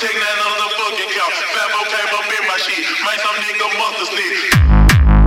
Take that on the fucking count. Fabo came up in my shit. Make some nigga bust monsters sneak.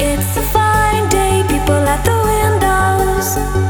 It's a fine day, people at the windows.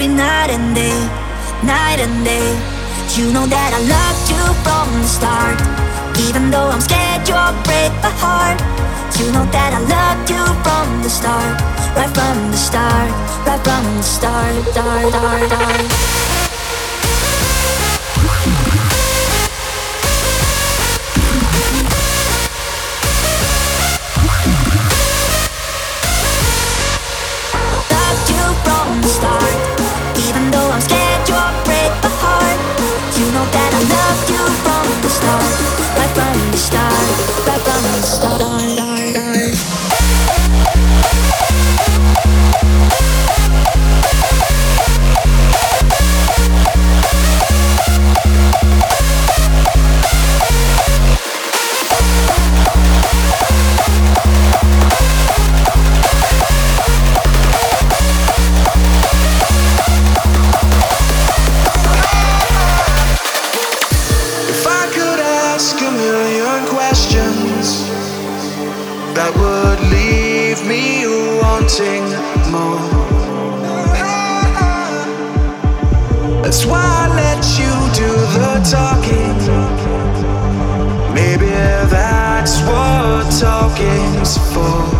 Every night and day, night and day. You know that I loved you from the start, even though I'm scared you'll break my heart. You know that I loved you from the start, right from the start, right from the start, start, start, start. talking is for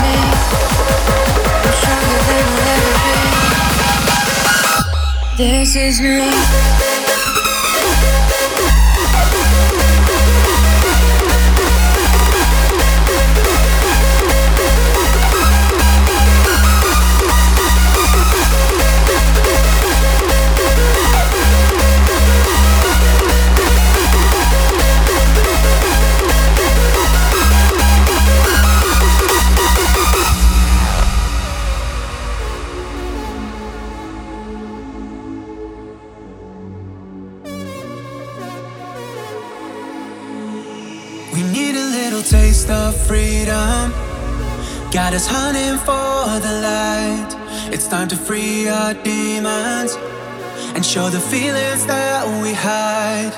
This is me. It's time to free our demons and show the feelings that we hide.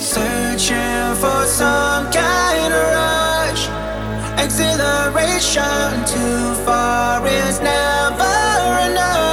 Searching for some kind of rush, exhilaration. Too far is never enough.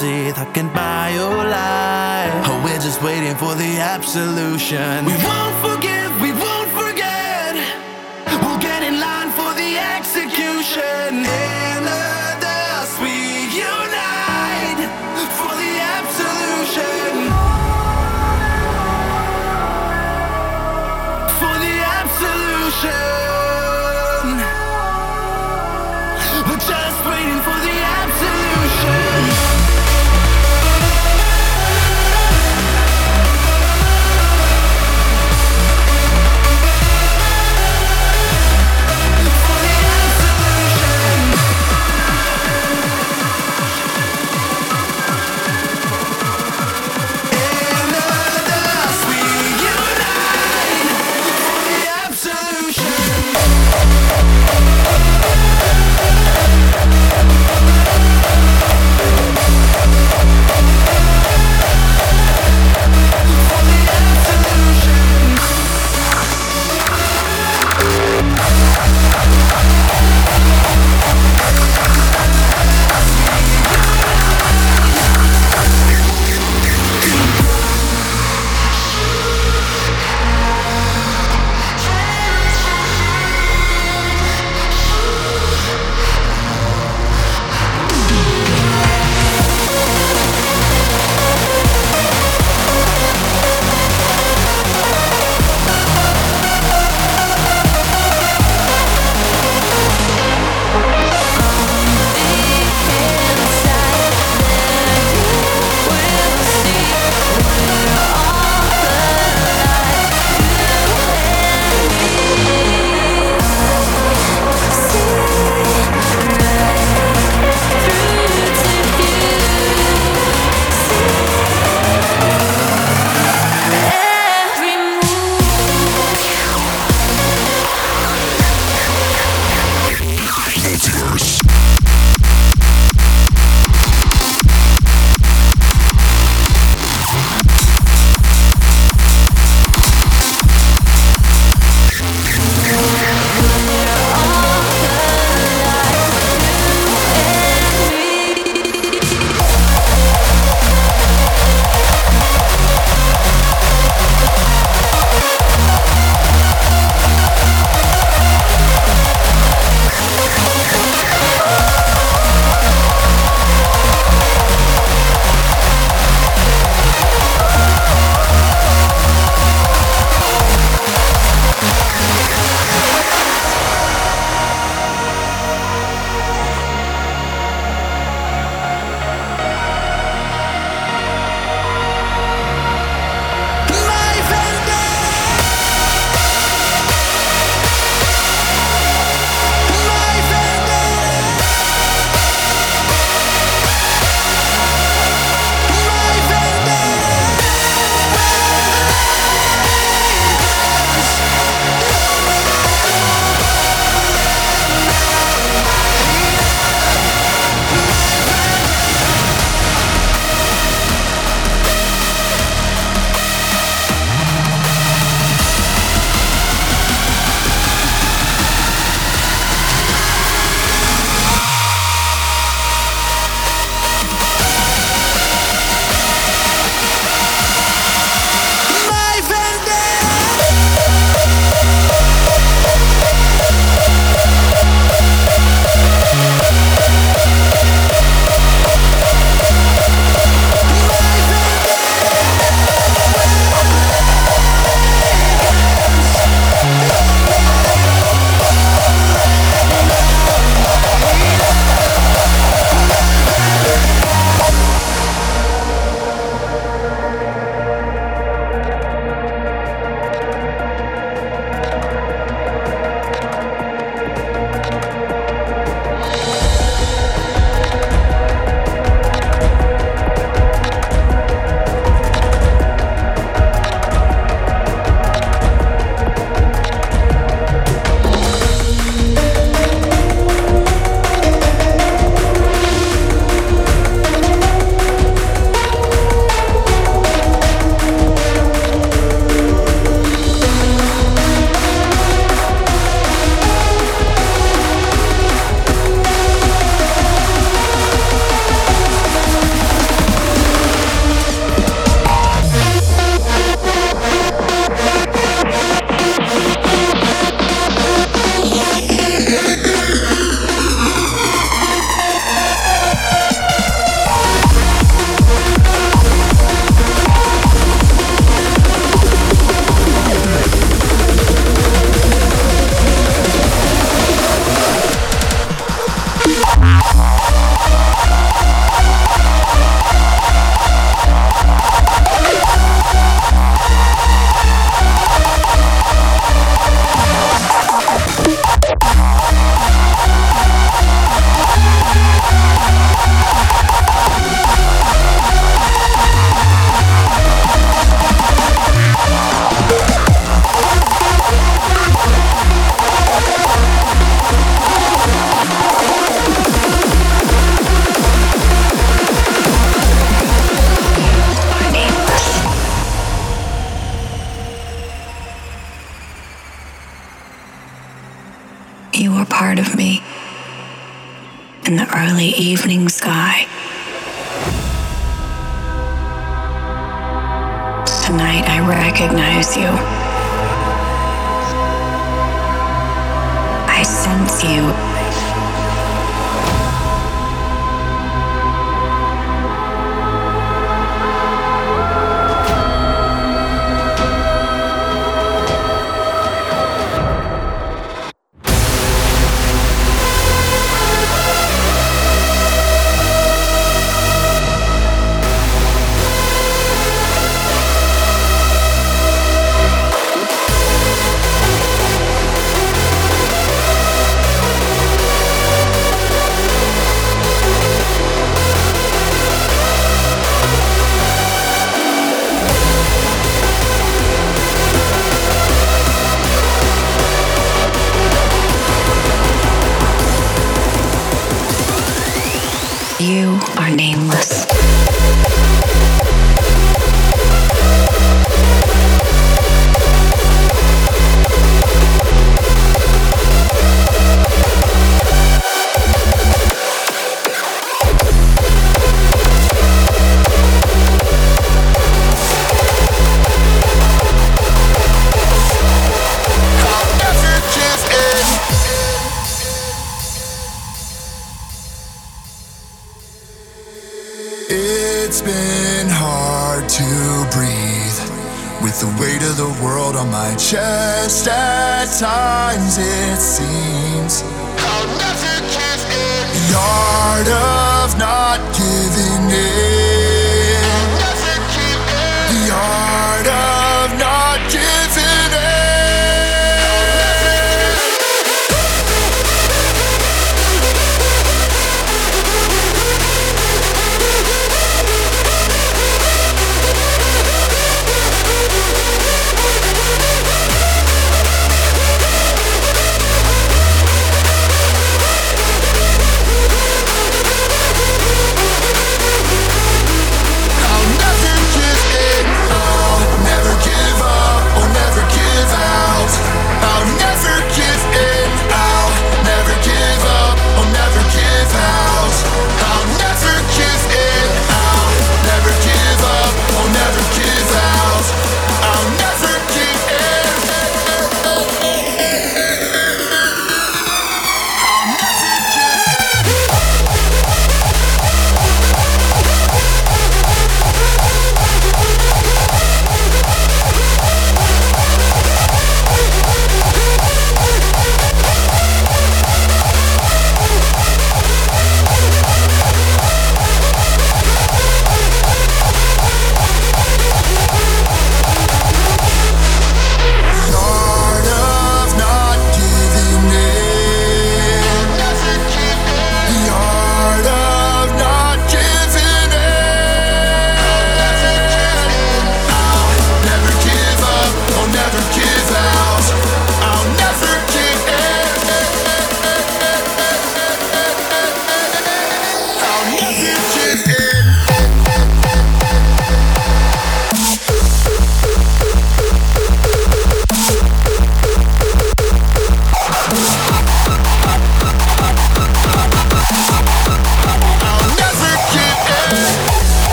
seat, I can buy your life. Oh, we're just waiting for the absolution. We won't.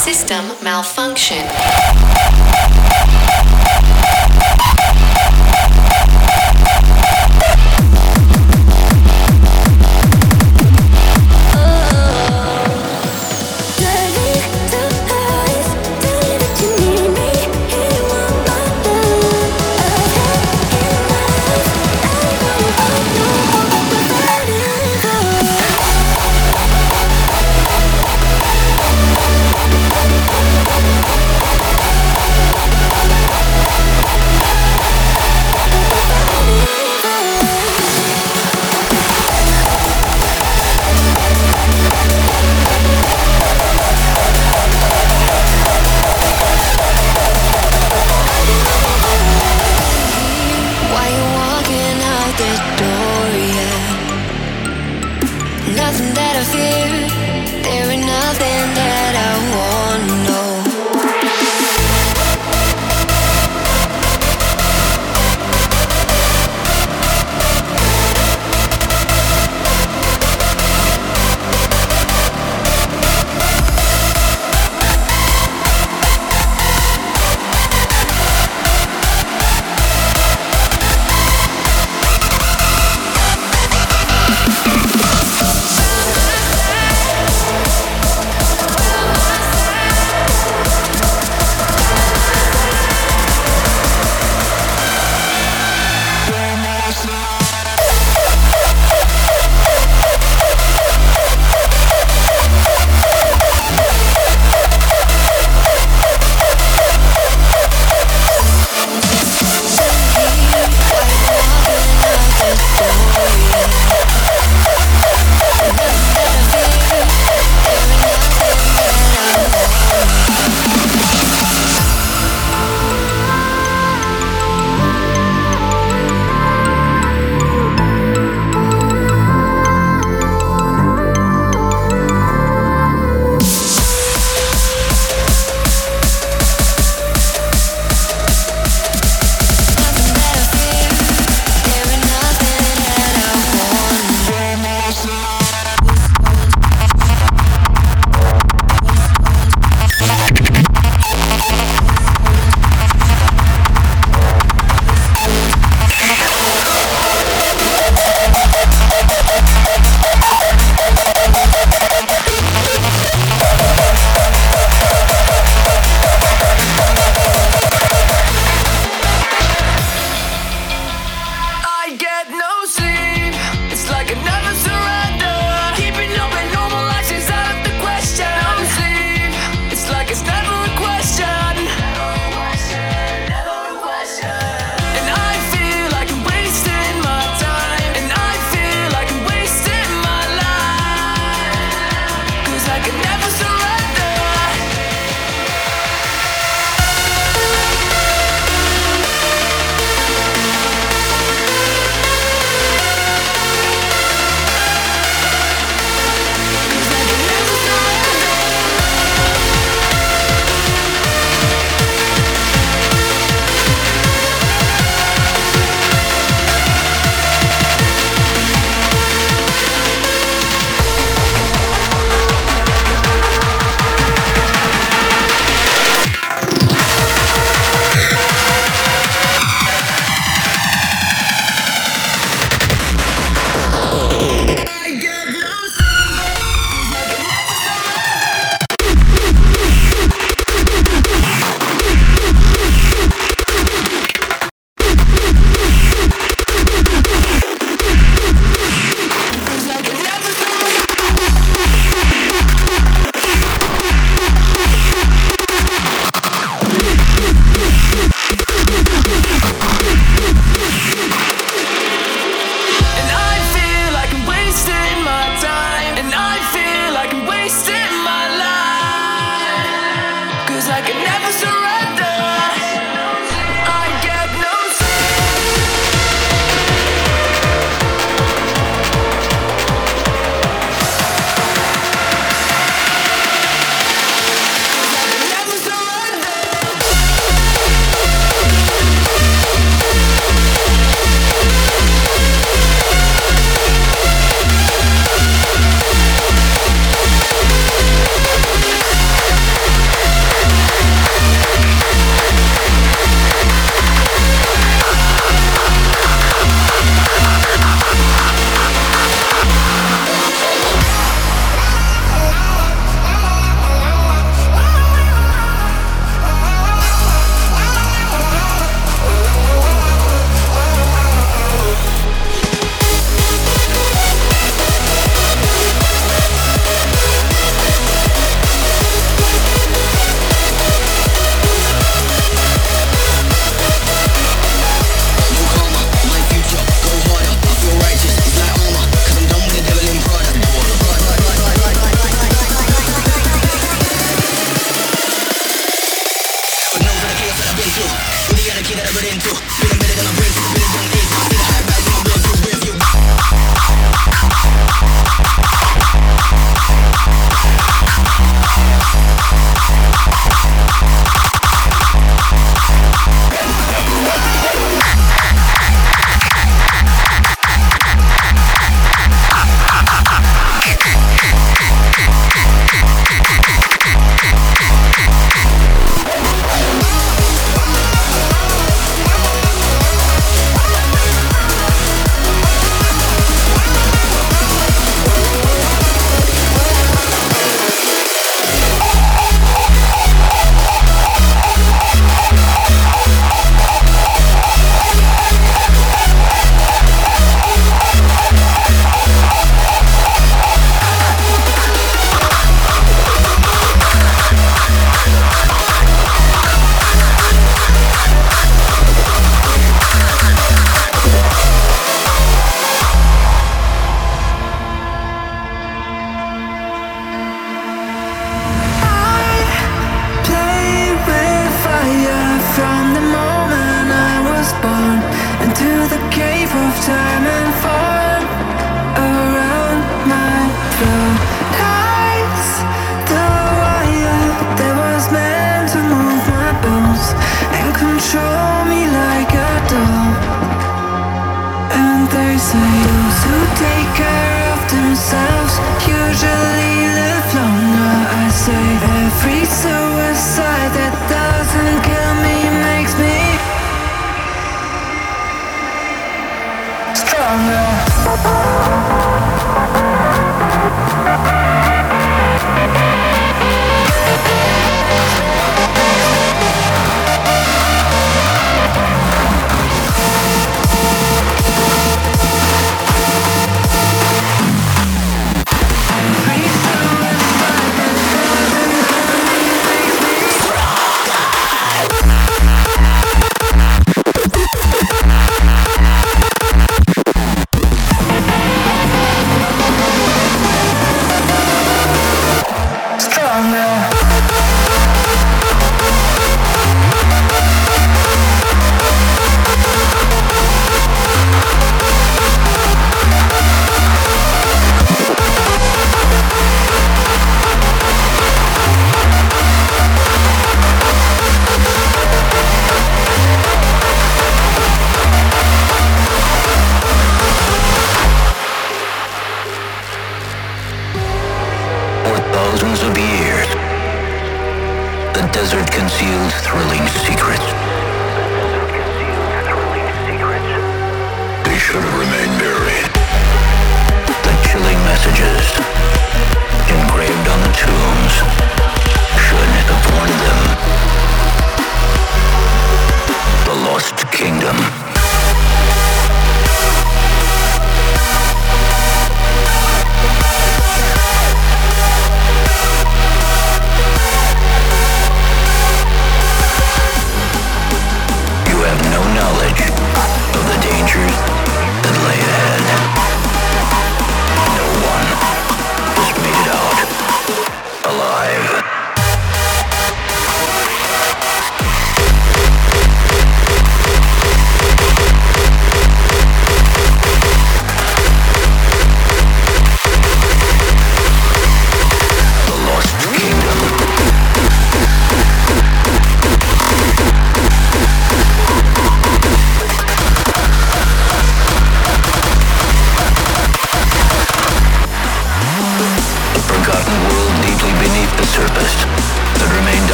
System malfunction.